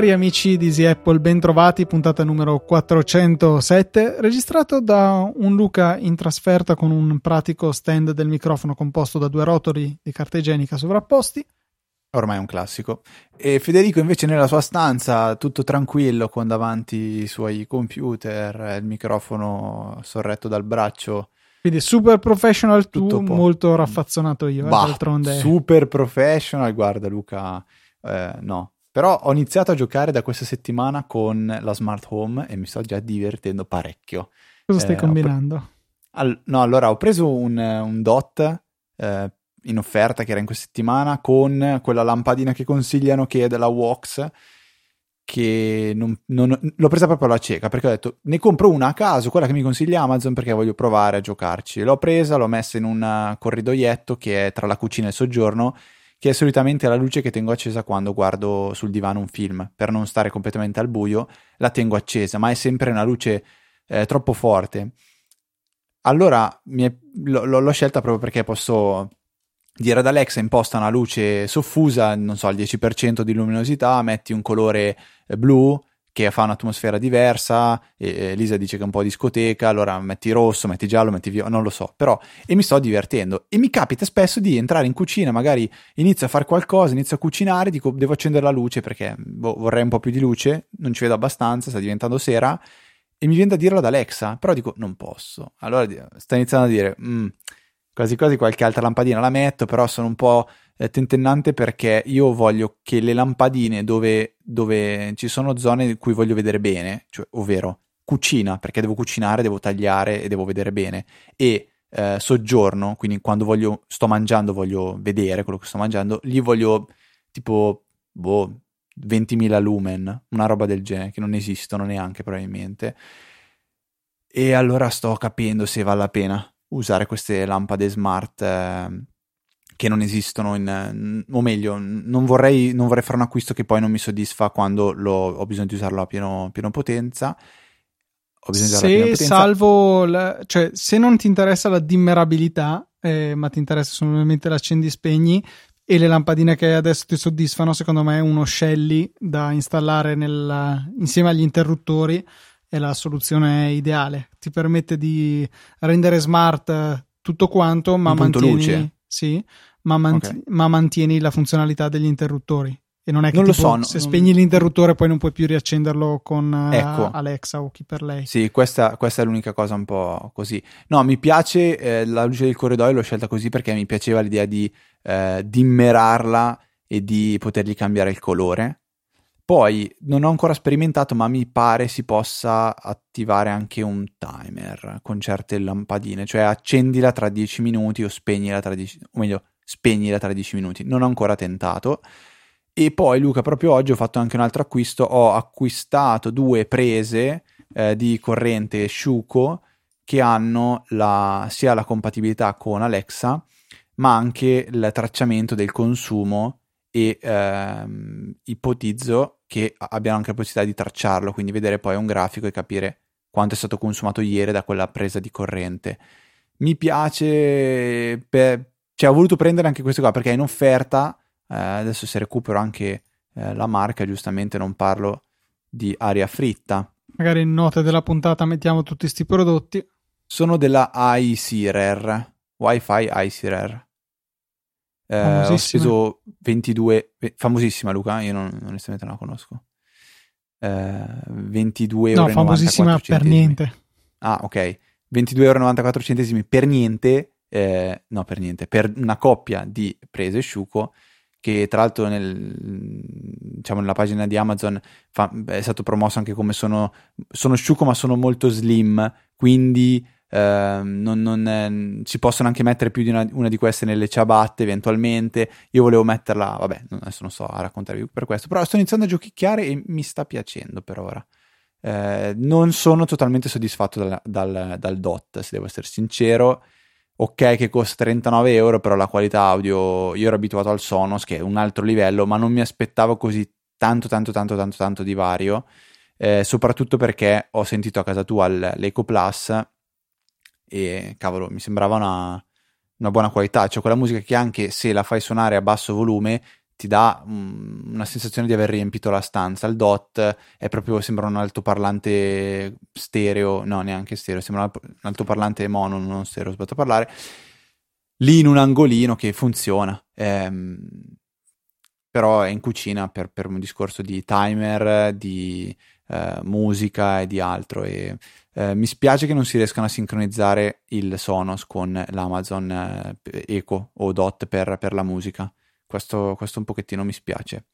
Cari amici di Easy Apple, bentrovati, puntata numero 407, registrato da un Luca in trasferta con un pratico stand del microfono composto da due rotoli di carta igienica sovrapposti. Ormai è un classico. E Federico invece nella sua stanza, tutto tranquillo, con davanti i suoi computer, il microfono sorretto dal braccio. Quindi super professional tu, molto raffazzonato io, bah, eh, d'altronde. Super professional, guarda Luca, eh, no, però ho iniziato a giocare da questa settimana con la smart home e mi sto già divertendo parecchio. Cosa stai eh, combinando? Pre- All- no, allora ho preso un, un dot eh, in offerta che era in questa settimana con quella lampadina che consigliano che è della Wox che non, non, l'ho presa proprio alla cieca perché ho detto ne compro una a caso, quella che mi consiglia Amazon perché voglio provare a giocarci. L'ho presa, l'ho messa in un corridoietto che è tra la cucina e il soggiorno che è solitamente la luce che tengo accesa quando guardo sul divano un film, per non stare completamente al buio, la tengo accesa, ma è sempre una luce eh, troppo forte. Allora è, l- l'ho scelta proprio perché posso dire ad Alexa imposta una luce soffusa, non so, il 10% di luminosità, metti un colore eh, blu che fa un'atmosfera diversa, e Lisa dice che è un po' discoteca, allora metti rosso, metti giallo, metti viola, non lo so, però e mi sto divertendo e mi capita spesso di entrare in cucina, magari inizio a fare qualcosa, inizio a cucinare, dico devo accendere la luce perché boh, vorrei un po' più di luce, non ci vedo abbastanza, sta diventando sera e mi viene da dirlo ad Alexa, però dico non posso. Allora sta iniziando a dire mm, quasi quasi qualche altra lampadina la metto, però sono un po' eh, tentennante perché io voglio che le lampadine dove, dove ci sono zone in cui voglio vedere bene, cioè, ovvero cucina, perché devo cucinare, devo tagliare e devo vedere bene, e eh, soggiorno, quindi quando voglio, sto mangiando voglio vedere quello che sto mangiando, lì voglio tipo, boh, 20.000 lumen, una roba del genere, che non esistono neanche probabilmente. E allora sto capendo se vale la pena usare queste lampade smart eh, che non esistono in, o meglio non vorrei, non vorrei, fare un acquisto che poi non mi soddisfa quando lo, ho bisogno di usarlo a pieno, pieno potenza. Se salvo la, cioè se non ti interessa la dimmerabilità eh, ma ti interessa solamente l'accendi e spegni e le lampadine che adesso ti soddisfano secondo me uno Shelly da installare nel, insieme agli interruttori è la soluzione ideale ti permette di rendere smart tutto quanto ma mantieni. Sì, ma, manti- okay. ma mantieni la funzionalità degli interruttori. E non è che non tipo, lo so, se non... spegni l'interruttore poi non puoi più riaccenderlo con uh, ecco. Alexa o chi per lei. Sì, questa, questa, è l'unica cosa un po' così. No, mi piace eh, la luce del corridoio, l'ho scelta così perché mi piaceva l'idea di eh, dimmerarla e di potergli cambiare il colore. Poi non ho ancora sperimentato, ma mi pare si possa attivare anche un timer con certe lampadine, cioè accendila tra 10 minuti o spegnila tra 10, o meglio, spegnila tra 10 minuti. Non ho ancora tentato. E poi, Luca, proprio oggi ho fatto anche un altro acquisto. Ho acquistato due prese eh, di corrente Shuko che hanno la, sia la compatibilità con Alexa, ma anche il tracciamento del consumo e ehm, ipotizzo che abbiano anche la possibilità di tracciarlo, quindi vedere poi un grafico e capire quanto è stato consumato ieri da quella presa di corrente. Mi piace per, cioè, ho voluto prendere anche questo qua perché è in offerta. Eh, adesso se recupero anche eh, la marca, giustamente non parlo di aria fritta. Magari in note della puntata mettiamo tutti questi prodotti. Sono della iSearer, Wi-Fi iSearer. Eh, ho speso 22, famosissima Luca, io non, onestamente non la conosco. Eh, 22 euro. No, famosissima per niente. Ah, ok. 22,94 euro per niente eh, no per niente, per una coppia di prese Shuko che tra l'altro nel, diciamo, nella pagina di Amazon fa, è stato promosso anche come sono, sono Shuko ma sono molto slim, quindi eh, non, non eh, si possono anche mettere più di una, una, di queste nelle ciabatte eventualmente. Io volevo metterla, vabbè, adesso non so a raccontarvi per questo, però sto iniziando a giochicchiare e mi sta piacendo per ora. Eh, non sono totalmente soddisfatto dal, dal, dal DOT, se devo essere sincero ok che costa 39 euro, però la qualità audio, io ero abituato al Sonos che è un altro livello, ma non mi aspettavo così tanto tanto tanto tanto tanto di vario. eh, soprattutto perché ho sentito a casa tua l'Eco Plus e cavolo, mi sembrava una, una buona qualità, cioè quella musica che anche se la fai suonare a basso volume ti dà um, una sensazione di aver riempito la stanza. Il DOT è proprio, sembra un altoparlante stereo, no neanche stereo, sembra un altoparlante mono, non stereo, sbaglio a parlare, lì in un angolino che funziona. Ehm, però è in cucina per, per, un discorso di timer, di eh, musica e di altro. E eh, mi spiace che non si riescano a sincronizzare il Sonos con l'Amazon eh, Echo o Dot per, per la musica. Questo, questo, un pochettino mi spiace.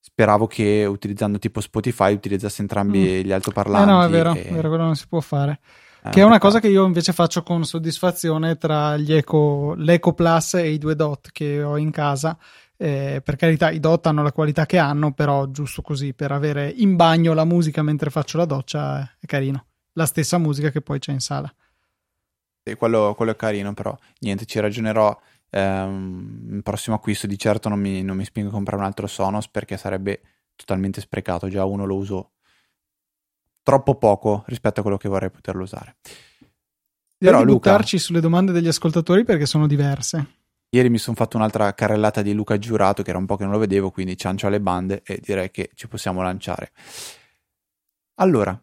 Speravo che utilizzando tipo Spotify utilizzasse entrambi mm. gli altoparlanti. Eh no, è vero, e... è vero, quello non si può fare. Eh, che è una cosa che io invece faccio con soddisfazione tra Eco, l'Eco Plus e i due Dot che ho in casa eh, per carità, i DOT hanno la qualità che hanno, però giusto così per avere in bagno la musica mentre faccio la doccia è carino. La stessa musica che poi c'è in sala. Sì, quello, quello è carino, però niente, ci ragionerò. Ehm, il prossimo acquisto di certo non mi, non mi spingo a comprare un altro Sonos perché sarebbe totalmente sprecato. Già uno lo uso troppo poco rispetto a quello che vorrei poterlo usare. Però, di Luca, buttarci sulle domande degli ascoltatori perché sono diverse. Ieri mi sono fatto un'altra carrellata di Luca Giurato, che era un po' che non lo vedevo, quindi ciancio alle bande e direi che ci possiamo lanciare. Allora,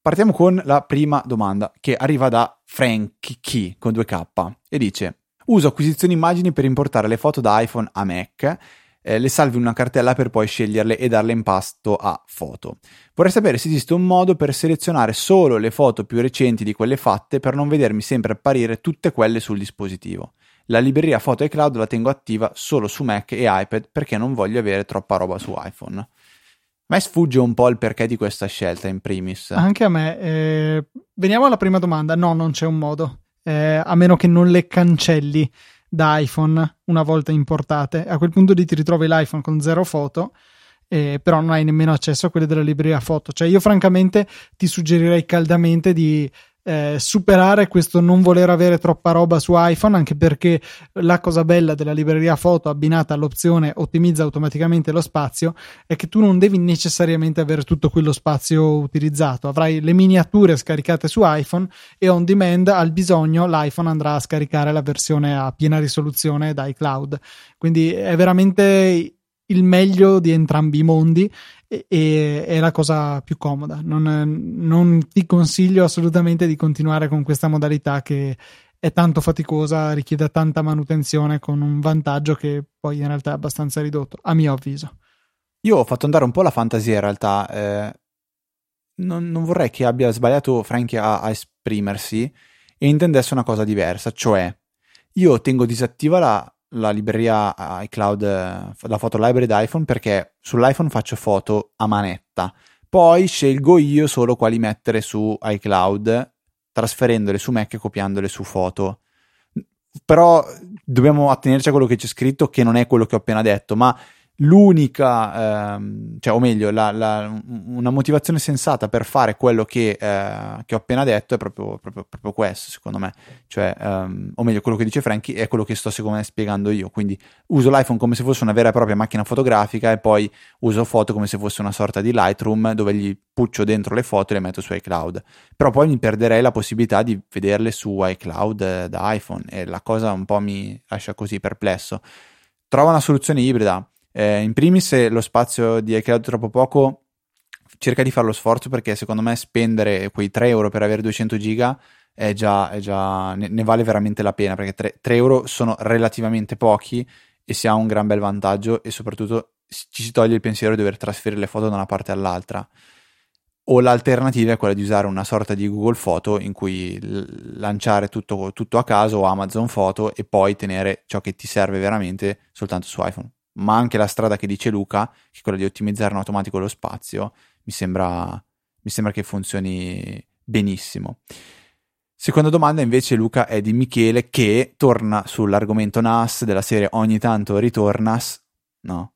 partiamo con la prima domanda che arriva da Frankie con 2K e dice: Uso acquisizioni immagini per importare le foto da iPhone a Mac. Eh, le salvi in una cartella per poi sceglierle e darle in pasto a foto. Vorrei sapere se esiste un modo per selezionare solo le foto più recenti di quelle fatte per non vedermi sempre apparire tutte quelle sul dispositivo. La libreria foto iCloud la tengo attiva solo su Mac e iPad perché non voglio avere troppa roba su iPhone. A me sfugge un po' il perché di questa scelta in primis. Anche a me. Eh, veniamo alla prima domanda. No, non c'è un modo. Eh, a meno che non le cancelli da iPhone una volta importate. A quel punto lì ti ritrovi l'iPhone con zero foto. Eh, però non hai nemmeno accesso a quelle della libreria foto. Cioè, io francamente ti suggerirei caldamente di eh, superare questo non voler avere troppa roba su iPhone, anche perché la cosa bella della libreria foto abbinata all'opzione ottimizza automaticamente lo spazio è che tu non devi necessariamente avere tutto quello spazio utilizzato, avrai le miniature scaricate su iPhone e on demand al bisogno l'iPhone andrà a scaricare la versione a piena risoluzione da iCloud. Quindi è veramente il meglio di entrambi i mondi e, e è la cosa più comoda. Non, non, ti consiglio assolutamente di continuare con questa modalità che è tanto faticosa, richiede tanta manutenzione con un vantaggio che poi in realtà è abbastanza ridotto, a mio avviso. Io ho fatto andare un po' la fantasia in realtà. Eh, non, non, vorrei che abbia sbagliato Frankie a, a esprimersi e intendesse una cosa diversa, cioè io tengo disattiva la, la libreria iCloud, la foto library d'iPhone perché sull'iPhone faccio foto a manetta. Poi scelgo io solo quali mettere su iCloud, trasferendole su Mac e copiandole su foto. Però dobbiamo attenerci a quello che c'è scritto, che non è quello che ho appena detto, ma l'unica, ehm, cioè, o meglio, la, la, una motivazione sensata per fare quello che, eh, che ho appena detto è proprio, proprio, proprio questo, secondo me. Cioè, ehm, o meglio, quello che dice Frankie è quello che sto secondo me spiegando io. Quindi uso l'iPhone come se fosse una vera e propria macchina fotografica e poi uso foto come se fosse una sorta di Lightroom dove gli puccio dentro le foto e le metto su iCloud. Però poi mi perderei la possibilità di vederle su iCloud eh, da iPhone e la cosa un po' mi lascia così perplesso. Trova una soluzione ibrida eh, in primis, lo spazio di iCloud troppo poco, cerca di fare lo sforzo perché secondo me spendere quei 3 euro per avere 200 giga è già, è già ne, ne, vale veramente la pena perché 3, 3 euro sono relativamente pochi e si ha un gran bel vantaggio e soprattutto ci si toglie il pensiero di dover trasferire le foto da una parte all'altra. O l'alternativa è quella di usare una sorta di Google Foto in cui lanciare tutto, tutto a caso o Amazon Foto e poi tenere ciò che ti serve veramente soltanto su iPhone ma anche la strada che dice Luca, che è quella di ottimizzare in automatico lo spazio, mi sembra, mi sembra che funzioni benissimo. Seconda domanda invece Luca è di Michele che torna sull'argomento NAS della serie ogni tanto ritornas, no.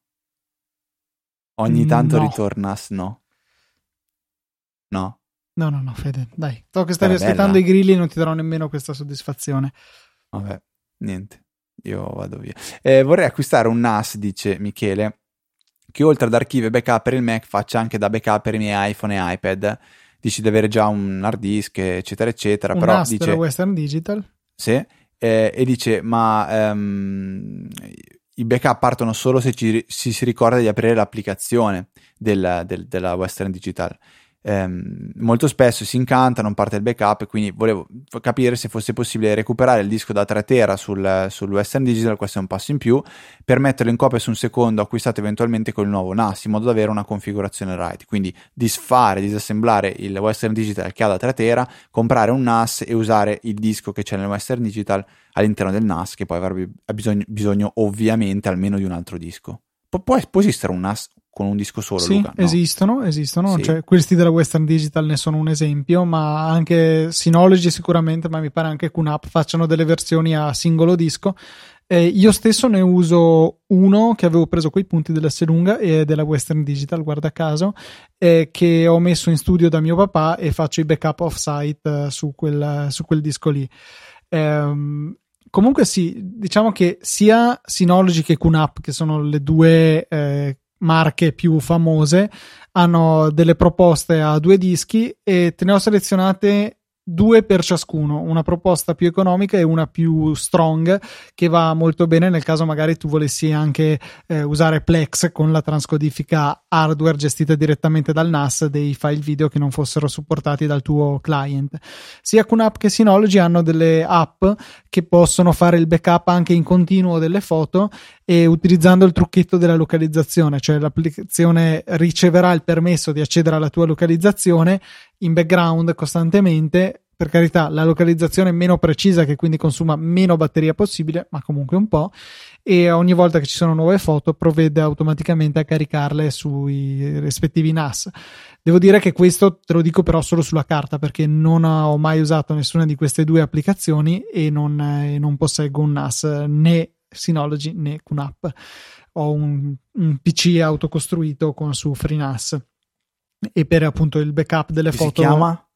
Ogni tanto no. ritornas, no. No. No, no, no, Fede, dai. So che stavi aspettando i grilli e non ti darò nemmeno questa soddisfazione. Vabbè, niente io vado via. Eh, vorrei acquistare un NAS, dice Michele, che oltre ad archivio e backup per il Mac faccia anche da backup per i miei iPhone e iPad. Dici di avere già un hard disk, eccetera, eccetera. Un però NAS dice, per Western Digital. Sì, eh, e dice, ma um, i backup partono solo se ci, si, si ricorda di aprire l'applicazione del, del, della Western Digital ehm, molto spesso si incanta, non parte il backup quindi volevo capire se fosse possibile recuperare il disco da 3 tera sul, sul Western Digital, questo è un passo in più, per metterlo in copia su un secondo acquistato eventualmente con il nuovo NAS in modo da avere una configurazione RAID, quindi disfare, disassemblare il Western Digital che ha da 3 tera, comprare un NAS e usare il disco che c'è nel Western Digital all'interno del NAS che poi avrebbe bisogno, bisogno ovviamente almeno di un altro disco. Pu- può esistere un NAS con un disco solo. Sì, Luca, no? esistono, esistono. Sì. Cioè, questi della Western Digital ne sono un esempio, ma anche Synology sicuramente, ma mi pare anche QNAP facciano delle versioni a singolo disco. Eh, io stesso ne uso uno che avevo preso quei punti dell'S lunga e della Western Digital, guarda caso, eh, che ho messo in studio da mio papà e faccio i backup off-site eh, su, quel, su quel disco lì. Um, comunque sì, diciamo che sia Synology che QNAP, che sono le due eh, marche più famose hanno delle proposte a due dischi e te ne ho selezionate due per ciascuno, una proposta più economica e una più strong che va molto bene nel caso magari tu volessi anche eh, usare Plex con la transcodifica hardware gestita direttamente dal NAS dei file video che non fossero supportati dal tuo client. Sia QNAP che Synology hanno delle app che possono fare il backup anche in continuo delle foto e utilizzando il trucchetto della localizzazione, cioè l'applicazione riceverà il permesso di accedere alla tua localizzazione in background costantemente. Per carità, la localizzazione è meno precisa, che quindi consuma meno batteria possibile, ma comunque un po'. E ogni volta che ci sono nuove foto, provvede automaticamente a caricarle sui rispettivi NAS. Devo dire che questo te lo dico però solo sulla carta, perché non ho mai usato nessuna di queste due applicazioni e non, eh, non posseggo un NAS né Synology né QNAP. Ho un, un PC autocostruito con su FreeNAS e per appunto il backup delle Che foto. Si chiama?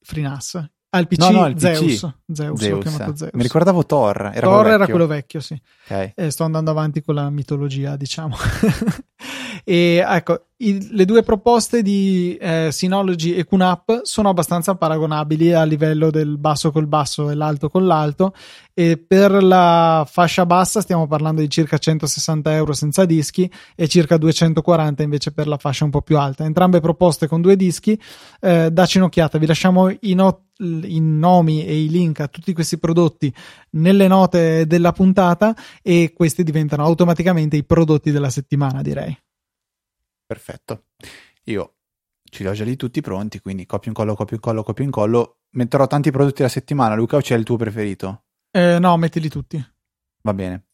FreeNAS. Ah, il PC, No, no, il Zeus. PC. Zeus, Zeus. Zeus. Mi ricordavo Thor. Era Thor quello era quello vecchio, sì. Ok. Eh, sto andando avanti con la mitologia, diciamo. e ecco, i- le due proposte di eh, Synology e QNAP sono abbastanza paragonabili a livello del basso col basso e l'alto con l'alto. E per la fascia bassa stiamo parlando di circa 160 euro senza dischi e circa 240 invece per la fascia un po' più alta. Entrambe proposte con due dischi. Eh, dacci un'occhiata, vi lasciamo i, no- i nomi e i link a tutti questi prodotti nelle note della puntata e questi diventano automaticamente i prodotti della settimana, direi. Perfetto. Io ce li ho già lì tutti pronti, quindi copio incollo, copio incollo, copio incollo. Metterò tanti prodotti alla settimana. Luca, o c'è il tuo preferito? Eh, no, mettili tutti. Va bene.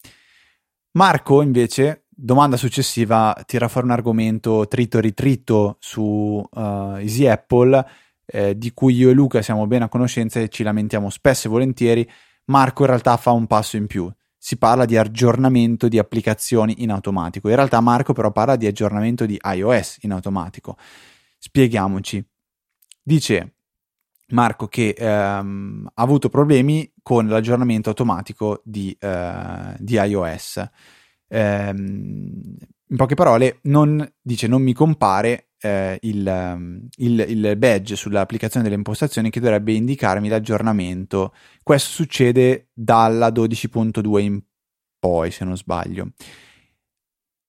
Marco, invece, domanda successiva, tira fuori un argomento tritto e ritritto su uh, Easy Apple, eh, di cui io e Luca siamo bene a conoscenza e ci lamentiamo spesso e volentieri. Marco in realtà fa un passo in più. Si parla di aggiornamento di applicazioni in automatico. In realtà Marco però parla di aggiornamento di iOS in automatico. Spieghiamoci. Dice Marco che ehm, ha avuto problemi con l'aggiornamento automatico di, eh, di iOS. Ehm, in poche parole, non, dice non mi compare eh, il, ehm, il, il badge sull'applicazione delle impostazioni che dovrebbe indicarmi l'aggiornamento. Questo succede dalla 12.2 in poi, se non sbaglio.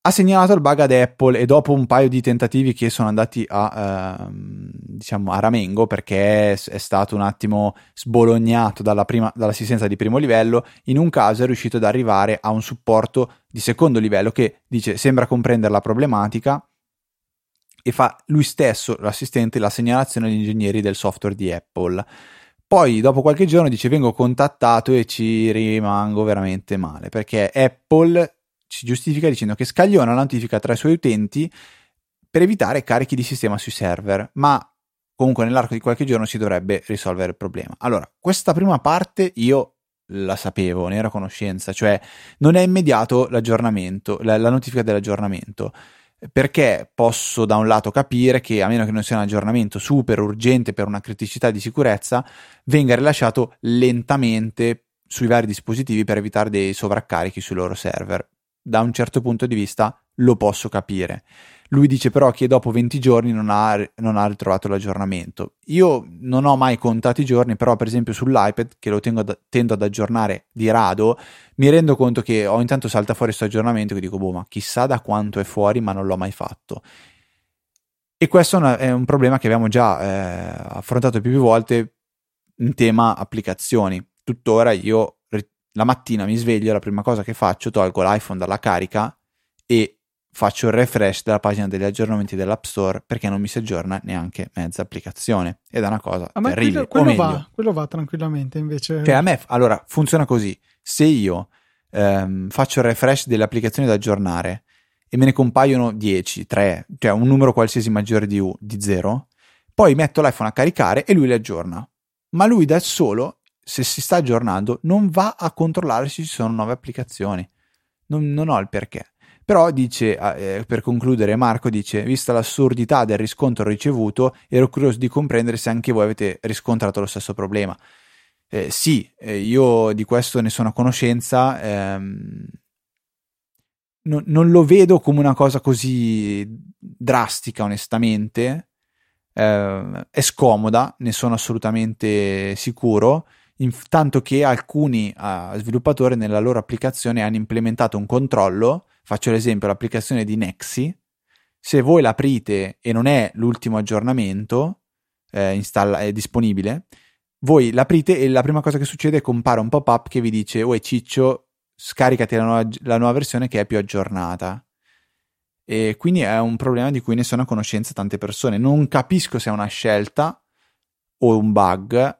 Ha segnalato il bug ad Apple e dopo un paio di tentativi che sono andati a, ehm, diciamo, a ramengo perché è, è stato un attimo sbolognato dalla prima, dall'assistenza di primo livello, in un caso è riuscito ad arrivare a un supporto di secondo livello che dice sembra comprendere la problematica e fa lui stesso, l'assistente, la segnalazione agli ingegneri del software di Apple. Poi, dopo qualche giorno, dice: Vengo contattato e ci rimango veramente male perché Apple ci giustifica dicendo che scagliona la notifica tra i suoi utenti per evitare carichi di sistema sui server, ma comunque nell'arco di qualche giorno si dovrebbe risolvere il problema. Allora, questa prima parte io la sapevo, ne ero a conoscenza, cioè non è immediato l'aggiornamento, la, la notifica dell'aggiornamento perché posso da un lato capire che a meno che non sia un aggiornamento super urgente per una criticità di sicurezza venga rilasciato lentamente sui vari dispositivi per evitare dei sovraccarichi sui loro server da un certo punto di vista lo posso capire. Lui dice però che dopo 20 giorni non ha, non ha ritrovato l'aggiornamento. Io non ho mai contato i giorni, però per esempio sull'iPad, che lo tengo, tendo ad aggiornare di rado, mi rendo conto che ho intanto salta fuori questo aggiornamento che dico, boh, ma chissà da quanto è fuori, ma non l'ho mai fatto. E questo è, una, è un problema che abbiamo già eh, affrontato più volte in tema applicazioni. Tuttora io la mattina mi sveglio, la prima cosa che faccio, tolgo l'iPhone dalla carica e faccio il refresh della pagina degli aggiornamenti dell'App Store perché non mi si aggiorna neanche mezza applicazione ed è una cosa ah, terribile. Quello, quello va, quello va tranquillamente invece. Cioè a me, allora, funziona così. Se io ehm, faccio il refresh delle applicazioni da aggiornare e me ne compaiono 10, 3, cioè un numero qualsiasi maggiore di, U, di 0, poi metto l'iPhone a caricare e lui li aggiorna. Ma lui da solo, se si sta aggiornando, non va a controllare se ci sono nuove applicazioni. Non, non ho il perché. Però dice, eh, per concludere, Marco dice, vista l'assurdità del riscontro ricevuto, ero curioso di comprendere se anche voi avete riscontrato lo stesso problema. Eh, sì, eh, io di questo ne sono a conoscenza, ehm, no, non lo vedo come una cosa così drastica, onestamente. Eh, è scomoda, ne sono assolutamente sicuro, tanto che alcuni uh, sviluppatori nella loro applicazione hanno implementato un controllo Faccio l'esempio, l'applicazione di Nexi, se voi l'aprite e non è l'ultimo aggiornamento eh, installa, è disponibile, voi l'aprite e la prima cosa che succede è compare un pop-up che vi dice Uè Ciccio, scaricati la nuova, la nuova versione che è più aggiornata. E quindi è un problema di cui ne sono a conoscenza tante persone. Non capisco se è una scelta o un bug.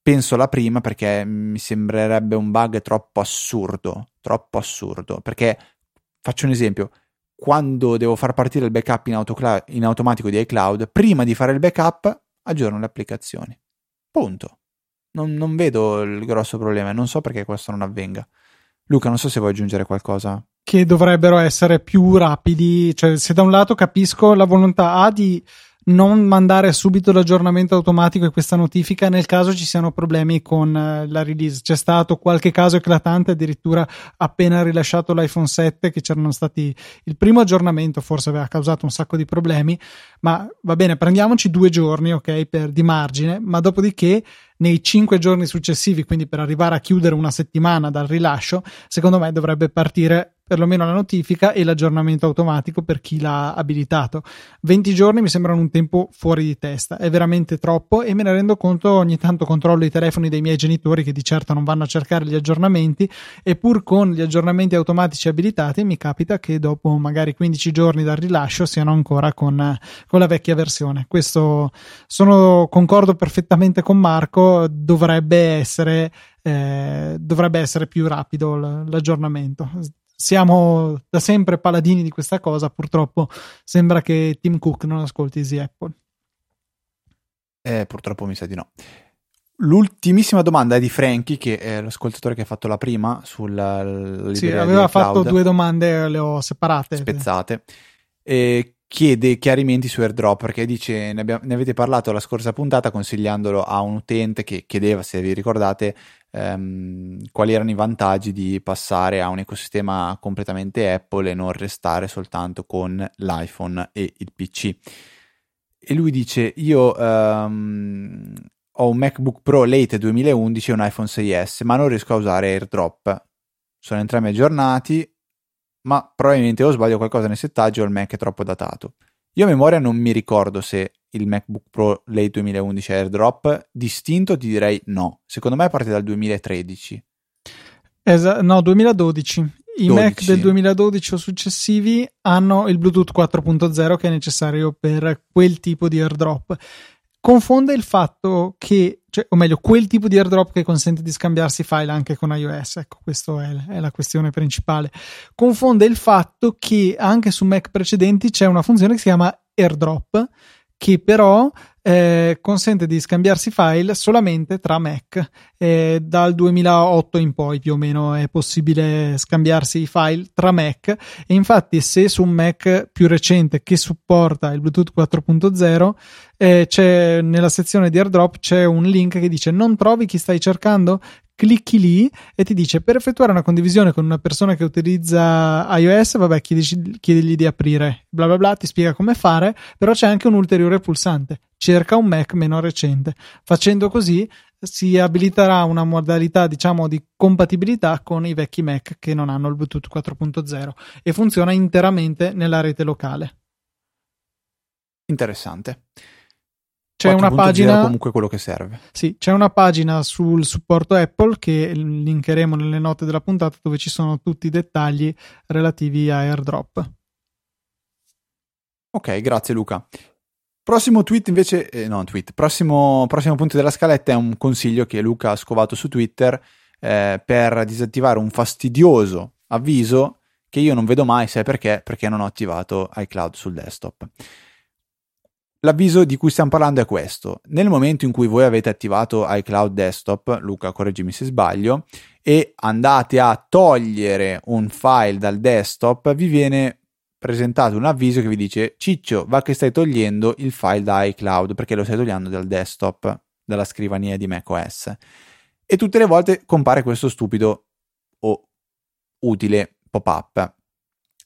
Penso la prima perché mi sembrerebbe un bug troppo assurdo, troppo assurdo, perché Faccio un esempio, quando devo far partire il backup in, autocla- in automatico di iCloud, prima di fare il backup aggiorno le applicazioni. Punto. Non, non vedo il grosso problema e non so perché questo non avvenga. Luca, non so se vuoi aggiungere qualcosa. Che dovrebbero essere più rapidi, cioè se da un lato capisco la volontà A di non mandare subito l'aggiornamento automatico e questa notifica nel caso ci siano problemi con eh, la release. C'è stato qualche caso eclatante, addirittura appena rilasciato l'iPhone 7, che c'erano stati il primo aggiornamento, forse aveva causato un sacco di problemi, ma va bene, prendiamoci due giorni, ok, per, di margine, ma dopodiché nei cinque giorni successivi, quindi per arrivare a chiudere una settimana dal rilascio, secondo me dovrebbe partire perlomeno la notifica e l'aggiornamento automatico per chi l'ha abilitato. 20 giorni mi sembrano un tempo fuori di testa, è veramente troppo e me ne rendo conto ogni tanto controllo i telefoni dei miei genitori che di certo non vanno a cercare gli aggiornamenti e pur con gli aggiornamenti automatici abilitati mi capita che dopo magari 15 giorni dal rilascio siano ancora con, con la vecchia versione. Questo sono concordo perfettamente con Marco, dovrebbe essere eh, dovrebbe essere più rapido l'aggiornamento siamo da sempre paladini di questa cosa, purtroppo sembra che Tim Cook non ascolti Easy Apple. Eh, purtroppo mi sa di no. L'ultimissima domanda è di Frankie, che è l'ascoltatore che ha fatto la prima sulla Sì, aveva fatto due domande, le ho separate. Spezzate. E chiede chiarimenti su airdrop perché dice ne, abbiamo, ne, avete parlato la scorsa puntata consigliandolo a un utente che chiedeva se vi ricordate ehm, quali erano i vantaggi di passare a un ecosistema completamente Apple e non restare soltanto con l'iPhone e il PC e lui dice io ehm, ho un MacBook Pro late 2011 e un iPhone 6S ma non riesco a usare airdrop. Sono entrambi aggiornati ma probabilmente o sbaglio qualcosa nel settaggio o il Mac è troppo datato. Io a memoria non mi ricordo se il MacBook Pro late 2011 AirDrop, distinto ti direi no. Secondo me parte dal 2013. Esa- no, 2012. I 12. Mac del 2012 o successivi hanno il Bluetooth 4.0 che è necessario per quel tipo di airdrop confonde il fatto che, cioè, o meglio, quel tipo di airdrop che consente di scambiarsi file anche con iOS, ecco, questa è, è, la questione principale. Confonde il fatto che anche su Mac precedenti c'è una funzione che si chiama airdrop, che però eh, consente di scambiarsi file solamente tra Mac. Eh, dal 2008 in poi più o meno è possibile scambiarsi i file tra Mac e infatti se su un Mac più recente che supporta il Bluetooth 4.0 eh, nella sezione di airdrop c'è un link che dice non trovi chi stai cercando clicchi lì e ti dice per effettuare una condivisione con una persona che utilizza iOS, vabbè, chiedi, chiedigli di aprire, bla bla bla, ti spiega come fare, però c'è anche un ulteriore pulsante, cerca un Mac meno recente. Facendo così si abiliterà una modalità, diciamo, di compatibilità con i vecchi Mac che non hanno il Bluetooth 4.0 e funziona interamente nella rete locale. Interessante. C'è una pagina comunque quello che serve. Sì, c'è una pagina sul supporto Apple che linkeremo nelle note della puntata dove ci sono tutti i dettagli relativi a AirDrop. Ok, grazie Luca. Prossimo tweet invece, eh, no, tweet, prossimo, prossimo punto della scaletta è un consiglio che Luca ha scovato su Twitter eh, per disattivare un fastidioso avviso che io non vedo mai, sai perché? Perché non ho attivato iCloud sul desktop. L'avviso di cui stiamo parlando è questo. Nel momento in cui voi avete attivato iCloud Desktop, Luca correggimi se sbaglio, e andate a togliere un file dal desktop, vi viene presentato un avviso che vi dice Ciccio, va che stai togliendo il file da iCloud perché lo stai togliendo dal desktop, dalla scrivania di macOS. E tutte le volte compare questo stupido o utile pop-up.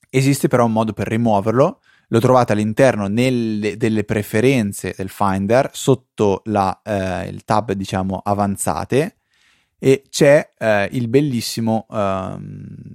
Esiste però un modo per rimuoverlo lo trovate all'interno nelle, delle preferenze del Finder sotto la, eh, il tab diciamo avanzate e c'è eh, il bellissimo ehm,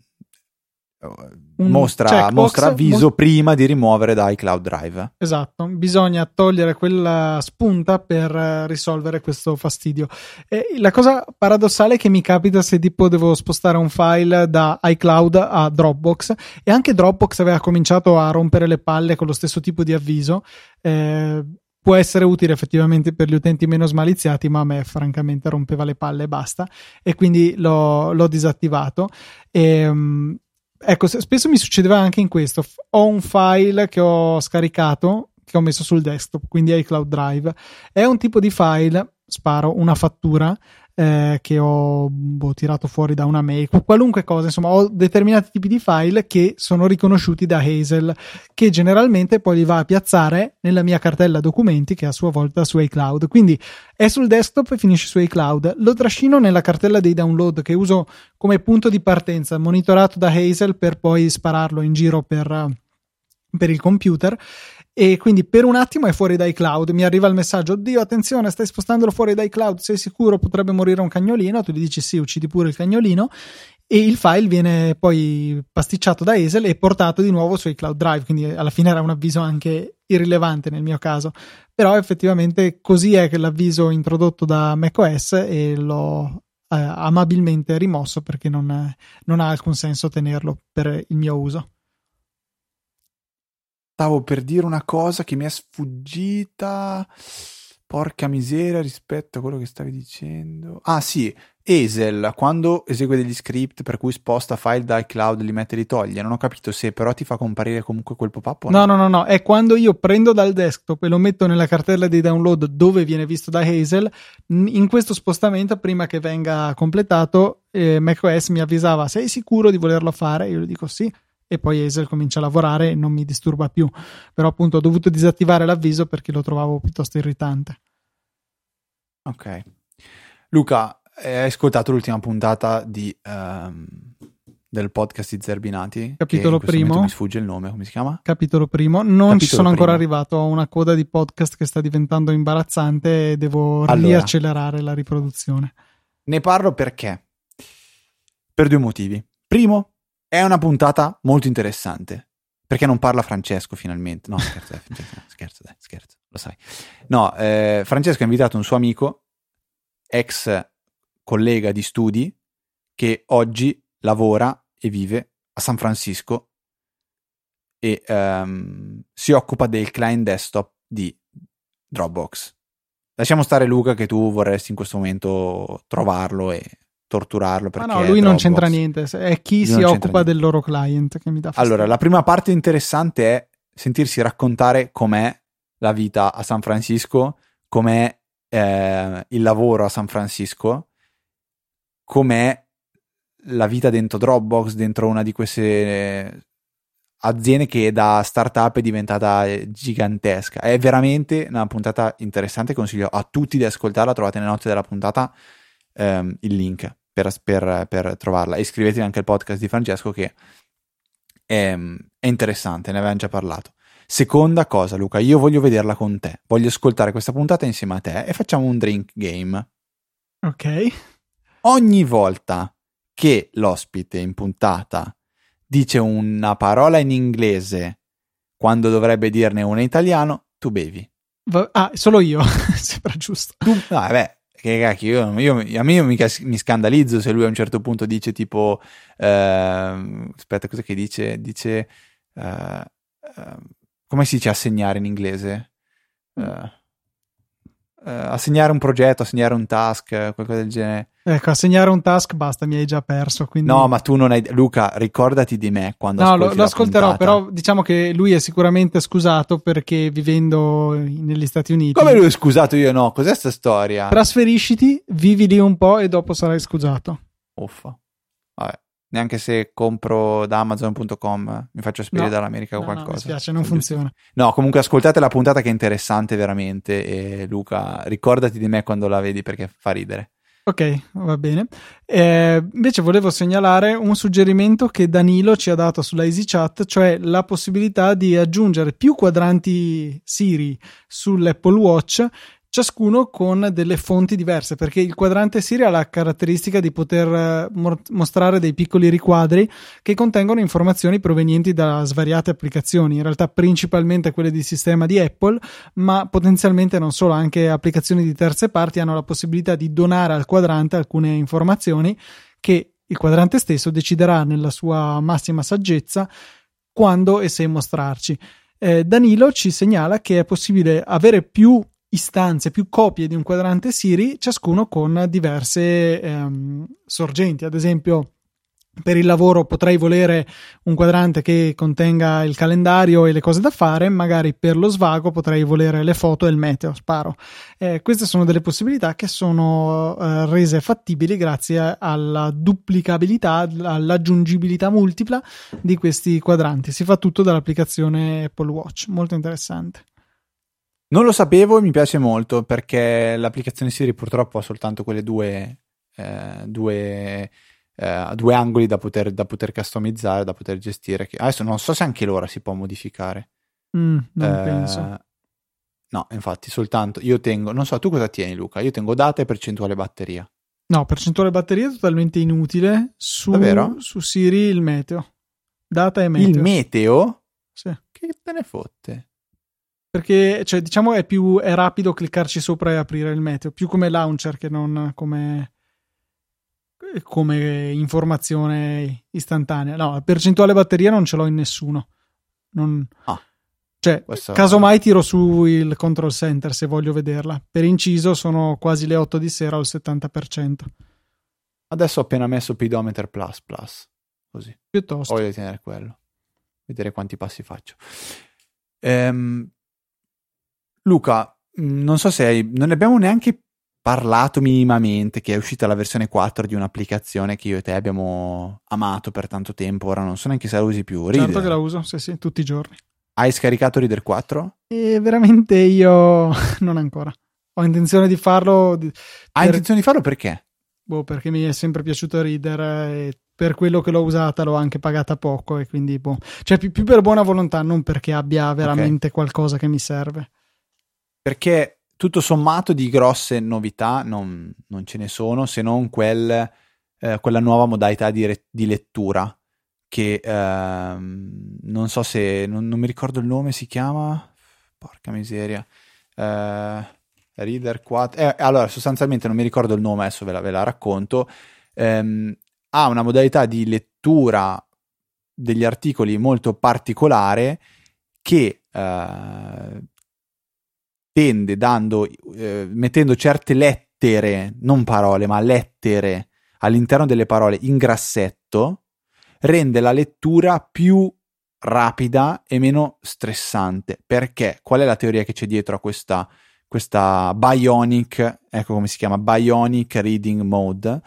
mostra, mostra avviso mo- prima di rimuovere da iCloud Drive. Esatto, bisogna togliere quella spunta per eh, risolvere questo fastidio. E la cosa paradossale è che mi capita se tipo devo spostare un file da iCloud a Dropbox e anche Dropbox aveva cominciato a rompere le palle con lo stesso tipo di avviso. Eh, può essere utile effettivamente per gli utenti meno smaliziati, ma a me francamente rompeva le palle e basta. E quindi l'ho, l'ho disattivato. E, um, ecco, spesso mi succedeva anche in questo. Ho un file che ho scaricato, che ho messo sul desktop, quindi iCloud Drive. È un tipo di file, sparo, una fattura eh, che ho boh, tirato fuori da una mail, qualunque cosa, insomma, ho determinati tipi di file che sono riconosciuti da Hazel, che generalmente poi li va a piazzare nella mia cartella documenti che a sua volta su iCloud. Quindi è sul desktop e finisce su iCloud. Lo trascino nella cartella dei download che uso come punto di partenza, monitorato da Hazel per poi spararlo in giro per, per il computer e quindi per un attimo è fuori dai cloud, mi arriva il messaggio, oddio attenzione stai spostandolo fuori dai cloud, sei sicuro? Potrebbe morire un cagnolino, tu gli dici sì uccidi pure il cagnolino. E il file viene poi pasticciato da Esel e portato di nuovo sui cloud drive, quindi alla fine era un avviso anche irrilevante nel mio caso, però effettivamente così è che l'avviso introdotto da macOS e l'ho eh, amabilmente rimosso perché non, non ha alcun senso tenerlo per il mio uso. Stavo per dire una cosa che mi è sfuggita. Porca miseria rispetto a quello che stavi dicendo. Ah sì, Esel, quando esegue degli script per cui sposta file da iCloud, li mette e li toglie. Non ho capito se però ti fa comparire comunque quel pop-up o no. No, no, no, no. È quando io prendo dal desktop e lo metto nella cartella dei download dove viene visto da Hazel. In questo spostamento, prima che venga completato, eh, macOS mi avvisava: Sei sicuro di volerlo fare? Io gli dico sì e poi Hazel comincia a lavorare e non mi disturba più. Però appunto ho dovuto disattivare l'avviso perché lo trovavo piuttosto irritante. Ok. Luca, hai ascoltato l'ultima puntata di, um, del podcast di Zerbinati? Capitolo primo. Mi sfugge il nome, come si chiama? Capitolo primo. Non Capitolo ci sono primo. ancora arrivato, ho una coda di podcast che sta diventando imbarazzante e devo allora, riaccelerare la riproduzione. Ne parlo perché? Per due motivi. Primo, è una puntata molto interessante. Perché non parla Francesco finalmente? No, scherzo, dai, scherzo, dai, scherzo, lo sai. No, eh, Francesco ha invitato un suo amico, ex collega di studi, che oggi lavora e vive a San Francisco e um, si occupa del client desktop di Dropbox. Lasciamo stare Luca che tu vorresti in questo momento trovarlo e torturarlo. Perché Ma no, lui non c'entra niente, è chi lui si occupa del loro client che mi dà fastidio. Allora, la prima parte interessante è sentirsi raccontare com'è la vita a San Francisco, com'è eh, il lavoro a San Francisco, com'è la vita dentro Dropbox, dentro una di queste aziende che da startup è diventata gigantesca. È veramente una puntata interessante, consiglio a tutti di ascoltarla, trovate nelle note della puntata ehm, il link per, per, per trovarla. iscrivetevi anche al podcast di Francesco che è, è interessante, ne avevamo già parlato. Seconda cosa, Luca, io voglio vederla con te. Voglio ascoltare questa puntata insieme a te e facciamo un drink game. Ok. Ogni volta che l'ospite in puntata dice una parola in inglese quando dovrebbe dirne una in italiano, tu bevi. ah, solo io, sembra giusto. Tu, no, vabbè, che cacchio, io, io, a me io mi, mi, scandalizzo se lui a un certo punto dice tipo, eh, aspetta, cosa che dice? Dice, eh, eh, come si dice assegnare in inglese? Uh, assegnare un progetto, assegnare un task, qualcosa del genere. Ecco, assegnare un task basta, mi hai già perso. Quindi... No, ma tu non hai. Luca, ricordati di me quando No, lo, lo ascolterò, però diciamo che lui è sicuramente scusato perché vivendo negli Stati Uniti. Come lui è scusato? Io no. Cos'è sta storia? Trasferisciti, vivi lì un po' e dopo sarai scusato. Uffa. Vabbè neanche se compro da Amazon.com mi faccio spedire no, dall'America o no, qualcosa. No, mi spiace, non funziona. No, comunque ascoltate la puntata che è interessante veramente e Luca, ricordati di me quando la vedi perché fa ridere. Ok, va bene. Eh, invece volevo segnalare un suggerimento che Danilo ci ha dato sulla EasyChat, cioè la possibilità di aggiungere più quadranti Siri sull'Apple Watch ciascuno con delle fonti diverse, perché il quadrante Siri ha la caratteristica di poter eh, mostrare dei piccoli riquadri che contengono informazioni provenienti da svariate applicazioni, in realtà principalmente quelle di sistema di Apple, ma potenzialmente non solo, anche applicazioni di terze parti hanno la possibilità di donare al quadrante alcune informazioni che il quadrante stesso deciderà nella sua massima saggezza quando e se mostrarci. Eh, Danilo ci segnala che è possibile avere più istanze, più copie di un quadrante Siri, ciascuno con diverse ehm, sorgenti. Ad esempio, per il lavoro potrei volere un quadrante che contenga il calendario e le cose da fare, magari per lo svago potrei volere le foto e il meteo, sparo. Eh, queste sono delle possibilità che sono eh, rese fattibili grazie alla duplicabilità, all'aggiungibilità multipla di questi quadranti. Si fa tutto dall'applicazione Apple Watch, molto interessante. Non lo sapevo e mi piace molto perché l'applicazione Siri purtroppo ha soltanto quelle due, eh, due, eh, due angoli da poter, da poter, customizzare, da poter gestire. Adesso non so se anche l'ora si può modificare. Mm, non eh, penso. No, infatti, soltanto io tengo, non so, tu cosa tieni Luca? Io tengo data e percentuale batteria. No, percentuale batteria è totalmente inutile. Su, su Siri il meteo. Data e meteo. Il meteo? Sì. Che te ne fotte? Perché, cioè, diciamo, è più è rapido cliccarci sopra e aprire il meteo, più come launcher che non come, come informazione istantanea. No, la percentuale batteria non ce l'ho in nessuno. Non... Ah. Cioè, Questo... casomai tiro su il control center se voglio vederla. Per inciso sono quasi le 8 di sera al 70%. Adesso ho appena messo Pedometer Plus Plus. Così. Piuttosto. Voglio tenere quello. Vedere quanti passi faccio. Ehm, Luca, mm, non so se hai, non ne abbiamo neanche parlato minimamente che è uscita la versione 4 di un'applicazione che io e te abbiamo amato per tanto tempo, ora non so neanche se la usi più. Reader. Certo che la uso, sì sì, tutti i giorni. Hai scaricato Reader 4? E veramente io non ancora. Ho intenzione di farlo. Di... Hai per... intenzione di farlo perché? Boh, perché mi è sempre piaciuto Reader e per quello che l'ho usata l'ho anche pagata poco e quindi boh. Cioè più, più per buona volontà, non perché abbia veramente okay. qualcosa che mi serve perché tutto sommato di grosse novità non, non ce ne sono se non quel, eh, quella nuova modalità di, re- di lettura che ehm, non so se non, non, mi ricordo il nome si chiama? Porca miseria. Eh, Reader 4 eh, allora sostanzialmente non mi ricordo il nome adesso ve la, ve la racconto. Ehm, ha una modalità di lettura degli articoli molto particolare che eh, tende dando, eh, mettendo certe lettere, non parole, ma lettere all'interno delle parole in grassetto, rende la lettura più rapida e meno stressante. Perché? Qual è la teoria che c'è dietro a questa, questa Bionic, ecco come si chiama, Bionic Reading Mode?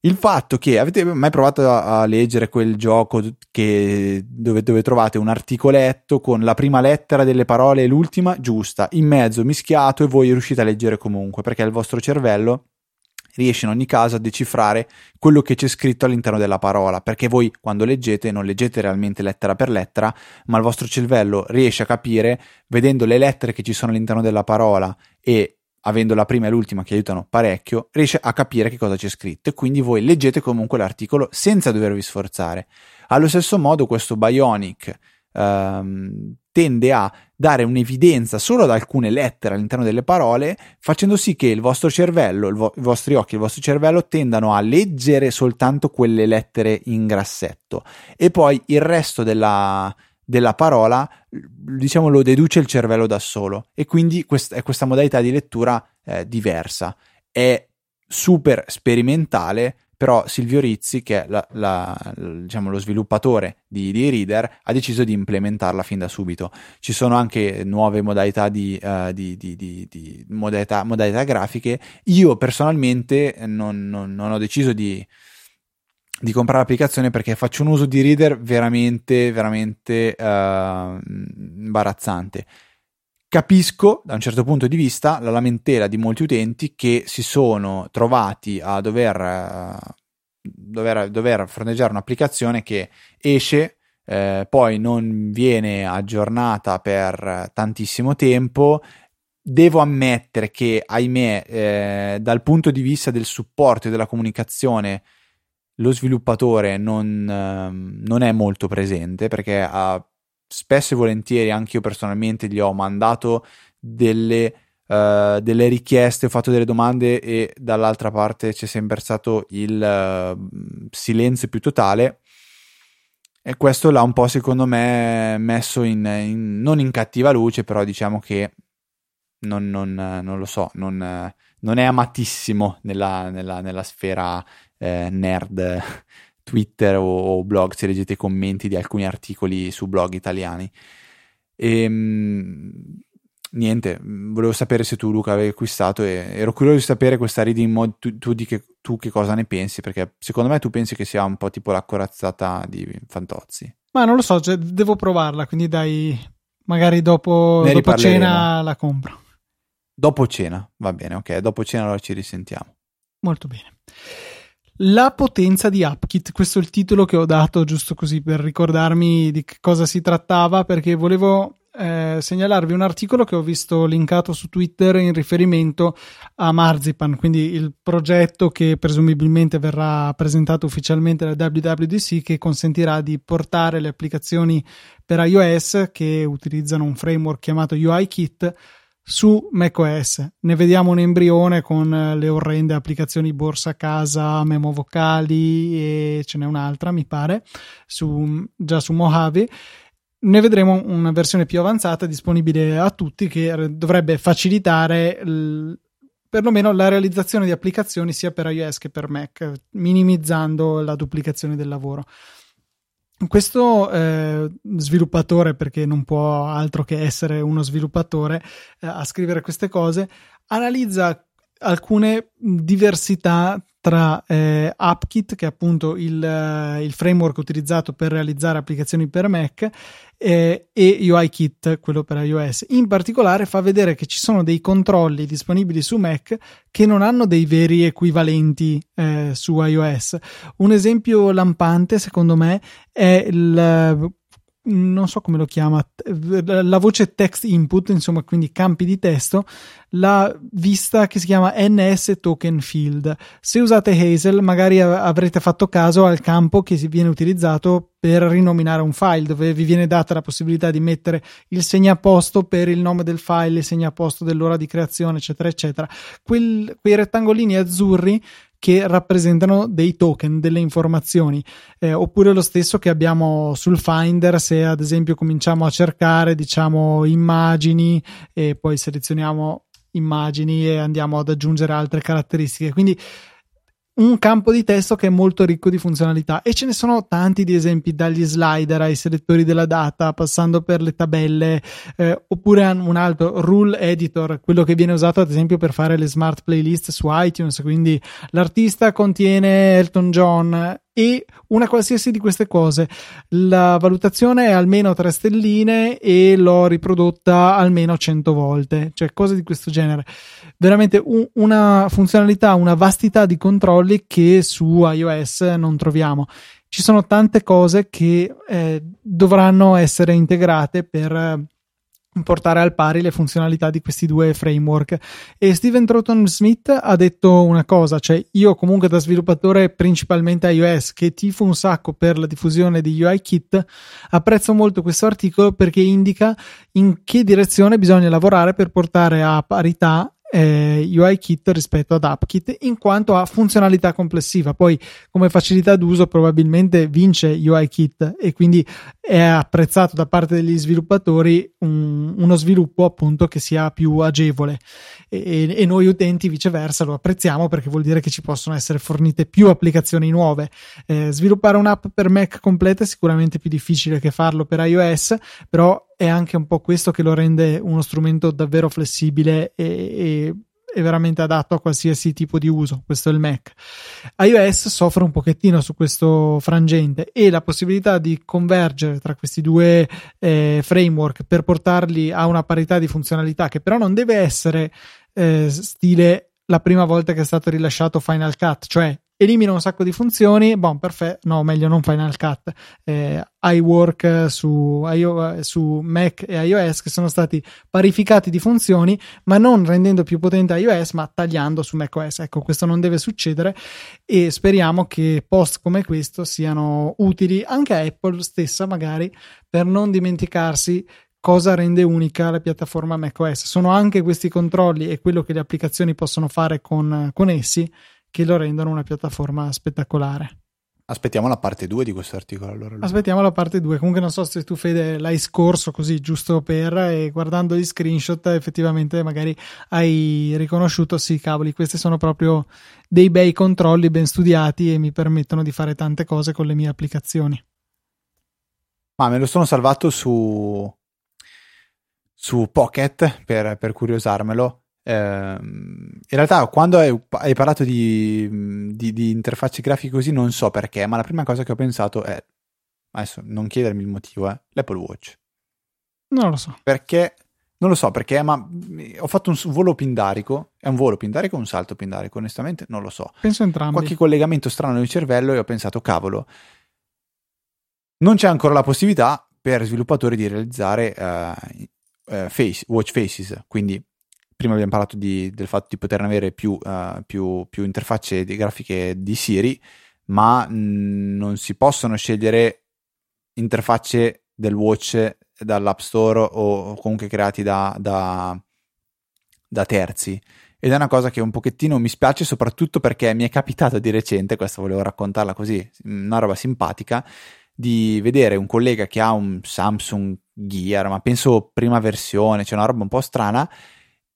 Il fatto che avete mai provato a, a leggere quel gioco che, dove, dove, trovate un articoletto con la prima lettera delle parole e l'ultima giusta, in mezzo mischiato e voi riuscite a leggere comunque perché il vostro cervello riesce in ogni caso a decifrare quello che c'è scritto all'interno della parola, perché voi quando leggete non leggete realmente lettera per lettera, ma il vostro cervello riesce a capire, vedendo le lettere che ci sono all'interno della parola e avendo la prima e l'ultima che aiutano parecchio, riesce a capire che cosa c'è scritto e quindi voi leggete comunque l'articolo senza dovervi sforzare. Allo stesso modo questo Bionic ehm, tende a dare un'evidenza solo ad alcune lettere all'interno delle parole, facendo sì che il vostro cervello, il vo- i vostri occhi, il vostro cervello tendano a leggere soltanto quelle lettere in grassetto e poi il resto della, della parola, diciamo, lo deduce il cervello da solo e quindi quest- è questa modalità di lettura eh, diversa. È super sperimentale, però Silvio Rizzi, che è la, la, diciamo, lo sviluppatore di, di, Reader, ha deciso di implementarla fin da subito. Ci sono anche nuove modalità di, uh, di, modalità, modalità, grafiche. Io personalmente non, non, non ho deciso di, comprare l'applicazione perché faccio un uso di Reader veramente, veramente uh, imbarazzante. Capisco da un certo punto di vista la lamentela di molti utenti che si sono trovati a dover, uh, dover, dover fronteggiare un'applicazione che esce, eh, poi non viene aggiornata per tantissimo tempo. Devo ammettere che, ahimè, eh, dal punto di vista del supporto e della comunicazione, lo sviluppatore non, eh, non è molto presente perché ha spesso e volentieri anche io personalmente gli ho mandato delle, uh, delle, richieste, ho fatto delle domande e dall'altra parte c'è sempre stato il uh, silenzio più totale. E questo l'ha un po' secondo me messo in, in non in cattiva luce però diciamo che non, non, non lo so non, non, è amatissimo nella, nella, nella sfera eh, nerd Twitter o, o blog se leggete i commenti di alcuni articoli su blog italiani. E, ehm, niente, volevo sapere se tu Luca avevi acquistato e ero curioso di sapere questa reading mod, tu, tu, che, tu, che, cosa ne pensi, perché secondo me tu pensi che sia un po' tipo la corazzata di Fantozzi. Ma non lo so, cioè, devo provarla, quindi dai, magari dopo, dopo cena la compro. Dopo cena, va bene, ok, dopo cena allora ci risentiamo. Molto bene. La potenza di AppKit, questo è il titolo che ho dato giusto così per ricordarmi di cosa si trattava, perché volevo eh, segnalarvi un articolo che ho visto linkato su Twitter in riferimento a Marzipan, quindi il progetto che presumibilmente verrà presentato ufficialmente da WWDC che consentirà di portare le applicazioni per iOS che utilizzano un framework chiamato UIKit su macOS. Ne vediamo un embrione con eh, le orrende applicazioni borsa casa, memo vocali e ce n'è un'altra, mi pare, su, già su Mojave. Ne vedremo una versione più avanzata disponibile a tutti che dovrebbe facilitare l, perlomeno la realizzazione di applicazioni sia per iOS che per Mac, minimizzando la duplicazione del lavoro questo eh, sviluppatore, perché non può altro che essere uno sviluppatore eh, a scrivere queste cose, analizza alcune diversità tra eh, AppKit, che è appunto il, uh, il, framework utilizzato per realizzare applicazioni per Mac, eh, e UIKit, quello per iOS. In particolare fa vedere che ci sono dei controlli disponibili su Mac che non hanno dei veri equivalenti eh, su iOS. Un esempio lampante, secondo me, è il non so come lo chiama, la voce text input, insomma, quindi campi di testo, la vista che si chiama NS token field. Se usate Hazel, magari avrete fatto caso al campo che viene utilizzato per rinominare un file, dove vi viene data la possibilità di mettere il segnaposto per il nome del file, il segnaposto dell'ora di creazione, eccetera, eccetera. Quel, quei rettangolini azzurri che rappresentano dei token, delle informazioni, eh, oppure lo stesso che abbiamo sul Finder se ad esempio cominciamo a cercare diciamo immagini e poi selezioniamo immagini e andiamo ad aggiungere altre caratteristiche. Quindi un campo di testo che è molto ricco di funzionalità. E ce ne sono tanti di esempi dagli slider ai selettori della data passando per le tabelle eh, oppure un altro rule editor quello che viene usato ad esempio per fare le smart playlist su iTunes. Quindi l'artista contiene Elton John e una qualsiasi di queste cose. La valutazione è almeno 3 stelline e l'ho riprodotta almeno 100 volte, cioè cose di questo genere. Veramente un, una funzionalità, una vastità di controlli che su iOS non troviamo. Ci sono tante cose che eh, dovranno essere integrate per portare al pari le funzionalità di questi due framework. E Steven Troughton Smith ha detto una cosa, cioè io comunque da sviluppatore principalmente iOS che tifo un sacco per la diffusione di UIKit, apprezzo molto questo articolo perché indica in che direzione bisogna lavorare per portare a parità eh, UIKit rispetto ad AppKit in quanto a funzionalità complessiva. Poi, come facilità d'uso, probabilmente vince UIKit e quindi è apprezzato da parte degli sviluppatori un, uno sviluppo appunto che sia più agevole. E, e, noi utenti, viceversa, lo apprezziamo perché vuol dire che ci possono essere fornite più applicazioni nuove. Eh, sviluppare un'app per Mac completa è sicuramente più difficile che farlo per iOS, però è anche un po' questo che lo rende uno strumento davvero flessibile e, e, veramente adatto a qualsiasi tipo di uso. Questo è il Mac. iOS soffre un pochettino su questo frangente e la possibilità di convergere tra questi due eh, framework per portarli a una parità di funzionalità che però non deve essere eh, stile la prima volta che è stato rilasciato Final Cut, cioè elimina un sacco di funzioni, bon, perfetto, no, meglio non Final Cut, eh, iWork su, iO, su Mac e iOS che sono stati parificati di funzioni, ma non rendendo più potente iOS, ma tagliando su macOS. Ecco, questo non deve succedere e speriamo che post come questo siano utili anche a Apple stessa, magari, per non dimenticarsi cosa rende unica la piattaforma macOS. Sono anche questi controlli e quello che le applicazioni possono fare con, con essi che lo rendono una piattaforma spettacolare. Aspettiamo la parte 2 di questo articolo allora. Aspettiamo la parte 2. Comunque non so se tu Fede l'hai scorso così giusto per e guardando gli screenshot effettivamente magari hai riconosciuto sì cavoli, questi sono proprio dei bei controlli ben studiati e mi permettono di fare tante cose con le mie applicazioni. Ma me lo sono salvato su su Pocket per, per curiosarmelo in realtà, quando hai, hai parlato di, di, di, interfacce grafiche così, non so perché, ma la prima cosa che ho pensato è, adesso non chiedermi il motivo, eh, l'Apple Watch. Non lo so. Perché, non lo so perché, ma ho fatto un volo pindarico, è un volo pindarico o un salto pindarico, onestamente non lo so. Penso entrambi. Qualche collegamento strano nel cervello e ho pensato, cavolo, non c'è ancora la possibilità per sviluppatori di realizzare uh, uh, face, watch faces, quindi prima abbiamo parlato di, del fatto di poterne avere più, uh, più, più interfacce di grafiche di Siri, ma mh, non si possono scegliere interfacce del watch dall'App Store o comunque creati da, da, da terzi. Ed è una cosa che un pochettino mi spiace, soprattutto perché mi è capitato di recente, questa volevo raccontarla così, una roba simpatica, di vedere un collega che ha un Samsung Gear, ma penso prima versione, cioè una roba un po' strana,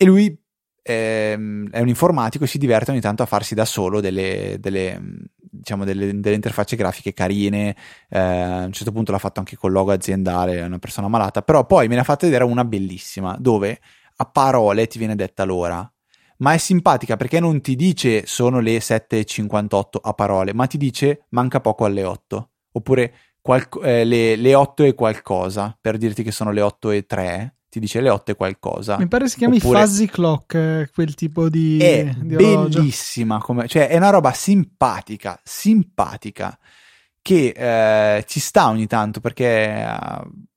e lui ehm, è un informatico e si diverte ogni tanto a farsi da solo delle, delle, diciamo delle, delle interfacce grafiche carine. Eh, a un certo punto l'ha fatto anche col logo aziendale, è una persona malata. Però poi me ne ha fatto vedere una bellissima dove a parole ti viene detta l'ora. Ma è simpatica perché non ti dice sono le 7.58 a parole, ma ti dice manca poco alle 8. Oppure qual- eh, le, le 8 e qualcosa, per dirti che sono le 8 e 3 ti dice le 8 e qualcosa. Mi pare si chiami Oppure... Fuzzy Clock, eh, quel tipo di. È di bellissima, come... cioè è una roba simpatica, simpatica, che eh, ci sta ogni tanto perché, eh,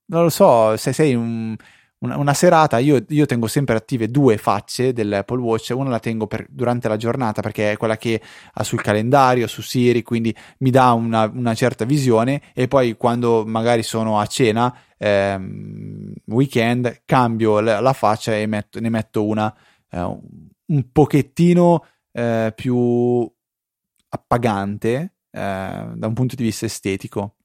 non lo so, se sei un una, una serata, io, io, tengo sempre attive due facce dell'Apple Watch, una la tengo per, durante la giornata perché è quella che ha sul calendario, su Siri, quindi mi dà una, una certa visione e poi quando magari sono a cena, ehm, weekend, cambio la, la faccia e metto, ne metto una eh, un pochettino eh, più appagante eh, da un punto di vista estetico.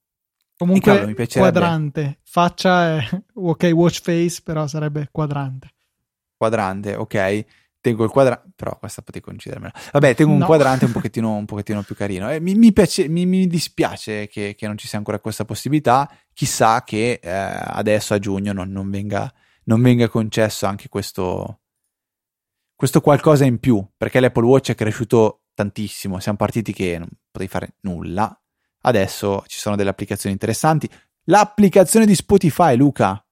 Comunque cavolo, quadrante, faccia è ok watch face, però sarebbe quadrante. Quadrante, ok. Tengo il quadrante, però questa potevi concedermela. Vabbè, tengo un no. quadrante un pochettino, un pochettino, più carino. Eh, mi, mi, piace, mi, mi, dispiace che, che, non ci sia ancora questa possibilità. Chissà che eh, adesso a giugno non, non, venga, non venga concesso anche questo, questo qualcosa in più, perché l'Apple Watch è cresciuto tantissimo. Siamo partiti che non potevi fare nulla adesso ci sono delle applicazioni interessanti. L'applicazione di Spotify, Luca.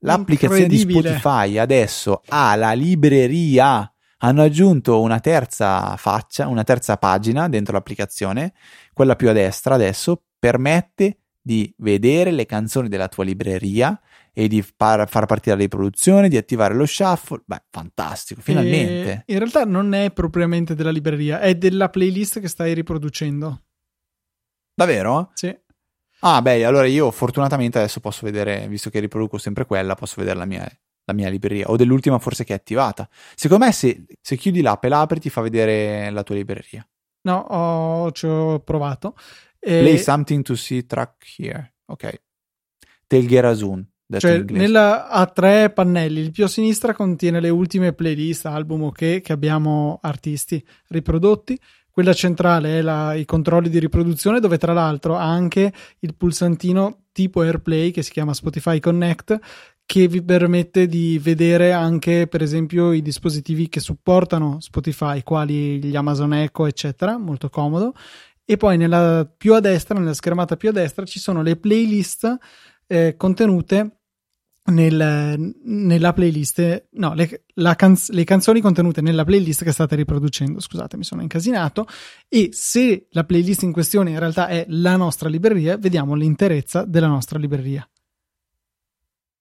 L'applicazione di Spotify adesso ha la libreria. Hanno aggiunto una terza faccia, una terza pagina dentro l'applicazione, quella più a destra adesso, permette di vedere le canzoni della tua libreria e di far, far partire la riproduzione, di attivare lo shuffle. Beh, fantastico, finalmente. E in realtà non è propriamente della libreria, è della playlist che stai riproducendo. Davvero? Sì. Ah, beh, allora io fortunatamente adesso posso vedere, visto che riproduco sempre quella, posso vedere la mia, la mia libreria o dell'ultima forse che è attivata. Secondo me se, se chiudi l'app e l'apri ti fa vedere la tua libreria. No, ho, ci ho provato. E... Play something to see track here. Ok. Telgerasun. Cioè, nella, ha tre pannelli. Il più a sinistra contiene le ultime playlist, album ok, che abbiamo artisti riprodotti. Quella centrale è la, i controlli di riproduzione, dove tra l'altro ha anche il pulsantino tipo AirPlay che si chiama Spotify Connect, che vi permette di vedere anche, per esempio, i dispositivi che supportano Spotify, quali gli Amazon Echo, eccetera. Molto comodo. E poi nella più a destra, nella schermata più a destra, ci sono le playlist eh, contenute nel, nella playlist, no, le, canz- le, canzoni contenute nella playlist che state riproducendo. Scusate, mi sono incasinato. E se la playlist in questione in realtà è la nostra libreria, vediamo l'interezza della nostra libreria.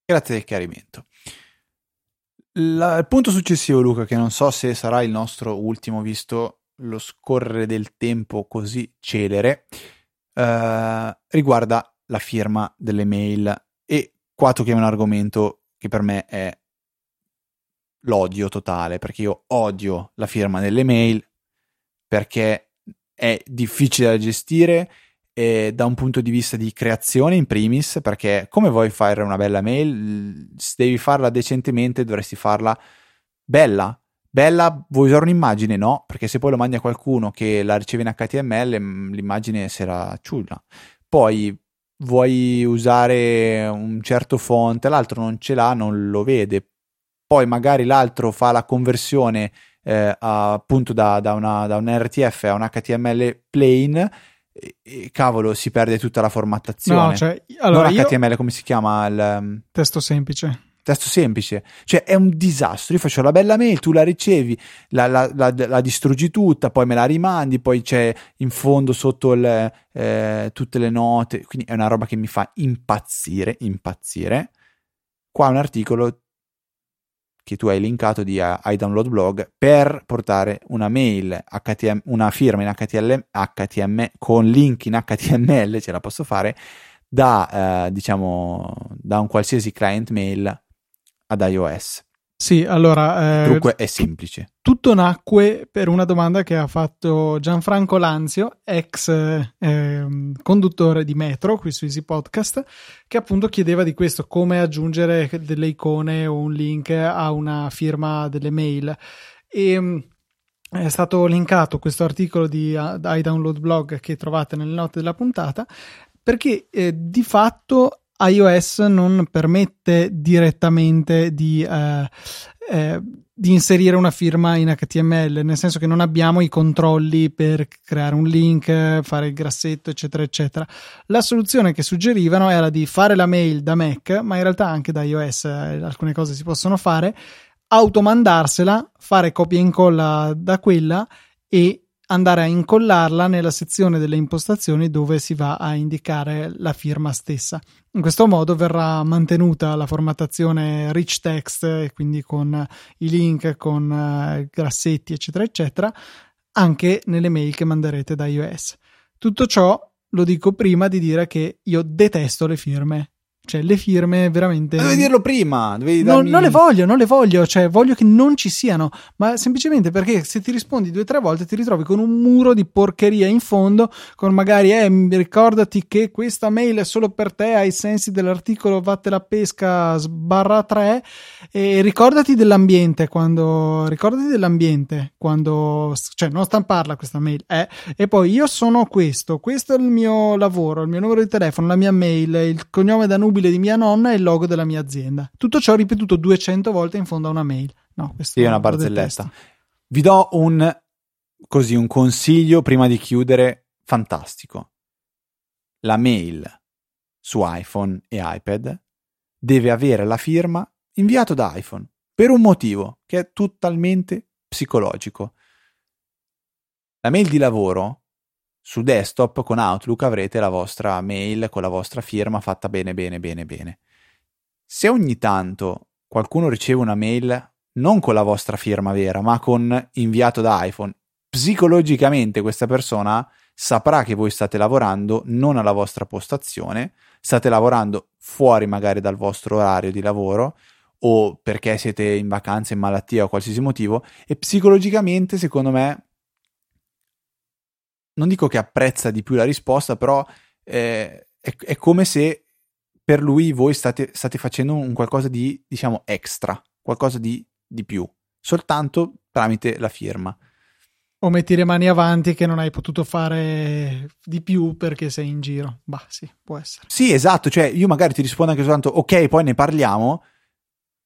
Grazie del chiarimento. La, il punto successivo, Luca, che non so se sarà il nostro ultimo, visto lo scorrere del tempo così celere, eh, riguarda la firma delle mail qua tocchiamo un argomento che per me è l'odio totale, perché io odio la firma delle mail perché è difficile da gestire e da un punto di vista di creazione in primis, perché come vuoi fare una bella mail, se devi farla decentemente dovresti farla bella. Bella, vuoi usare un'immagine? No, perché se poi lo mandi a qualcuno che la riceve in HTML, mm, l'immagine sarà ciulla. Poi vuoi usare un certo font, l'altro non ce l'ha, non lo vede. Poi magari l'altro fa la conversione eh, appunto da, da, una, da, un RTF a un HTML plain e, e, cavolo si perde tutta la formattazione. No, cioè, allora non HTML come si chiama? Il, um, testo semplice testo semplice, cioè è un disastro. Io faccio la bella mail, tu la ricevi, la, la, la, la distruggi tutta, poi me la rimandi, poi c'è in fondo sotto il, eh, tutte le note, quindi è una roba che mi fa impazzire, impazzire. Qua un articolo che tu hai linkato di uh, iDownload Blog per portare una mail, HTML, una firma in HTML, HTML con link in HTML, ce la posso fare, da, eh, diciamo, da un qualsiasi client mail ad iOS. Sì, allora... Eh, Il trucco è semplice. Tutto nacque per una domanda che ha fatto Gianfranco Lanzio, ex eh, conduttore di Metro qui su Easy Podcast, che appunto chiedeva di questo, come aggiungere delle icone o un link a una firma delle mail. E mm, è stato linkato questo articolo di iDownload Blog che trovate nelle note della puntata perché eh, di fatto iOS non permette direttamente di, eh, eh, di, inserire una firma in HTML, nel senso che non abbiamo i controlli per creare un link, fare il grassetto, eccetera, eccetera. La soluzione che suggerivano era di fare la mail da Mac, ma in realtà anche da iOS eh, alcune cose si possono fare, automandarsela, fare copia e incolla da quella e andare a incollarla nella sezione delle impostazioni dove si va a indicare la firma stessa. In questo modo verrà mantenuta la formattazione rich text, quindi con i link, con uh, grassetti, eccetera, eccetera, anche nelle mail che manderete da iOS. Tutto ciò lo dico prima di dire che io detesto le firme cioè, le firme veramente. Dovevi dirlo prima. Dovevi darmi... non, non, le voglio, non le voglio. Cioè, voglio che non ci siano. Ma semplicemente perché se ti rispondi due o tre volte ti ritrovi con un muro di porcheria in fondo. Con magari, eh, ricordati che questa mail è solo per te ai sensi dell'articolo Vatte la pesca sbarra 3. E ricordati dell'ambiente quando. Ricordati dell'ambiente quando. Cioè, non stamparla questa mail. Eh. E poi io sono questo. Questo è il mio lavoro, il mio numero di telefono, la mia mail, il cognome da nubile di mia nonna e il logo della mia azienda. Tutto ciò ripetuto 200 volte in fondo a una mail. No, questo è una barzelletta. Vi do un, così, un consiglio prima di chiudere fantastico. la mail su iPhone e iPad deve avere la firma inviato da iPhone per un motivo che è totalmente psicologico. La mail di lavoro su desktop con Outlook avrete la vostra mail con la vostra firma fatta bene bene bene bene. Se ogni tanto qualcuno riceve una mail non con la vostra firma vera, ma con inviato da iPhone, psicologicamente questa persona saprà che voi state lavorando non alla vostra postazione, state lavorando fuori magari dal vostro orario di lavoro o perché siete in vacanza, in malattia o qualsiasi motivo e psicologicamente secondo me non dico che apprezza di più la risposta, però eh, è, è, come se per lui voi state, state facendo un qualcosa di, diciamo, extra, qualcosa di, di più, soltanto tramite la firma. O metti le mani avanti che non hai potuto fare di più perché sei in giro. Bah, sì, può essere. Sì, esatto. Cioè, io magari ti rispondo anche soltanto ok, poi ne parliamo.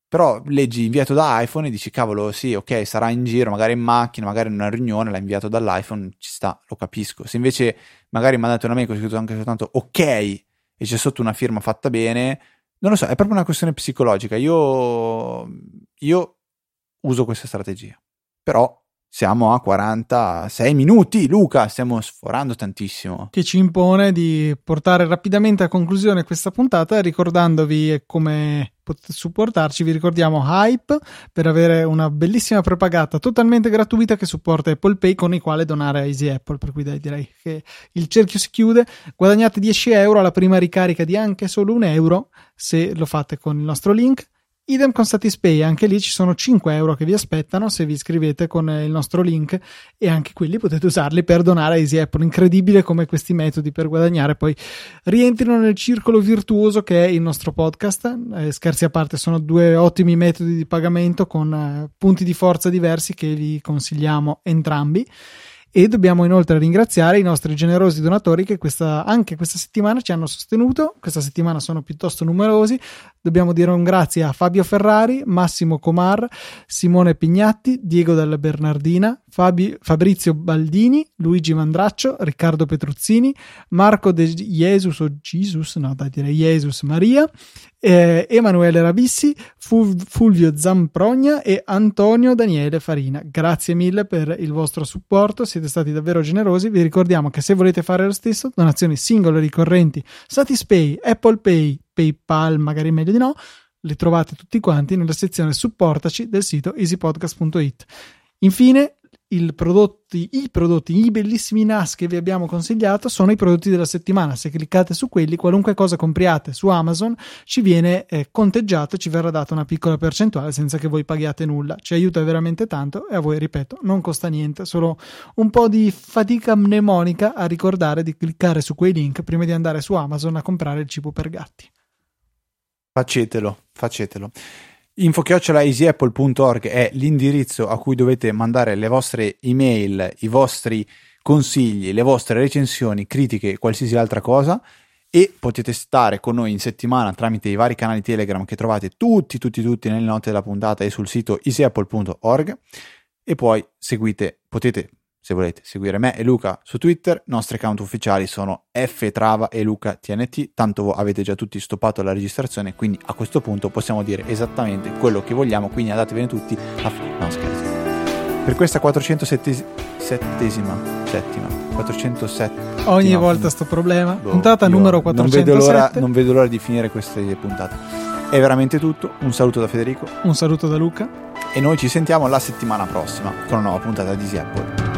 Però leggi inviato da iPhone e dici cavolo, sì, ok, sarà in giro, magari in macchina, magari in una riunione, l'ha inviato dall'iPhone, ci sta, lo capisco. Se invece magari mandate una mail con scritto anche soltanto ok e c'è sotto una firma fatta bene, non lo so, è proprio una questione psicologica. Io, io uso questa strategia. Però siamo a 46 minuti, Luca, stiamo sforando tantissimo. Che ci impone di portare rapidamente a conclusione questa puntata, ricordandovi come supportarci. Vi ricordiamo Hype per avere una bellissima propagata totalmente gratuita che supporta Apple Pay con il quale donare a Easy Apple. Per cui dai, direi che il cerchio si chiude. Guadagnate 10 euro alla prima ricarica di anche solo un euro se lo fate con il nostro link Idem con Satispay, anche lì ci sono 5 euro che vi aspettano se vi iscrivete con il nostro link e anche quelli potete usarli per donare a Easy Apple. Incredibile come questi metodi per guadagnare poi rientrino nel circolo virtuoso che è il nostro podcast. Eh, scherzi a parte, sono due ottimi metodi di pagamento con eh, punti di forza diversi che vi consigliamo entrambi e dobbiamo inoltre ringraziare i nostri generosi donatori che questa, anche questa settimana ci hanno sostenuto, questa settimana sono piuttosto numerosi, dobbiamo dire un grazie a Fabio Ferrari, Massimo Comar, Simone Pignatti, Diego della Bernardina, Fabi, Fabrizio Baldini, Luigi Mandraccio, Riccardo Petruzzini, Marco De Jesus o Jesus, no dai direi Jesus Maria, eh, Emanuele Rabissi, Fulvio Zamprogna e Antonio Daniele Farina. Grazie mille per il vostro supporto, siete stati davvero generosi. Vi ricordiamo che se volete fare lo stesso, donazioni singole ricorrenti, Satispay, Apple Pay, PayPal, magari meglio di no, li trovate tutti quanti nella sezione supportaci del sito easypodcast.it. Infine, prodotti, i prodotti, i bellissimi NAS che vi abbiamo consigliato sono i prodotti della settimana. Se cliccate su quelli, qualunque cosa compriate su Amazon ci viene eh, conteggiato e ci verrà data una piccola percentuale senza che voi paghiate nulla. Ci aiuta veramente tanto e a voi, ripeto, non costa niente, solo un po' di fatica mnemonica a ricordare di cliccare su quei link prima di andare su Amazon a comprare il cibo per gatti. Facetelo, facetelo info-easyapple.org è l'indirizzo a cui dovete mandare le vostre email, i vostri consigli, le vostre recensioni, critiche, qualsiasi altra cosa. E potete stare con noi in settimana tramite i vari canali Telegram che trovate tutti, tutti, tutti nelle note della puntata e sul sito easyapple.org e poi seguite, potete se volete seguire me e Luca su Twitter, i nostri account ufficiali sono ftrava e Luca TNT, tanto avete già tutti stoppato la registrazione, quindi a questo punto possiamo dire esattamente quello che vogliamo, quindi andatevene tutti a... No scherzo. Per questa 407esima, settima, 407 Ogni volta sto problema. Boh, puntata numero 407. Non vedo, l'ora, non vedo l'ora di finire queste puntate. È veramente tutto. Un saluto da Federico. Un saluto da Luca. E noi ci sentiamo la settimana prossima con una nuova puntata di Easy Apple.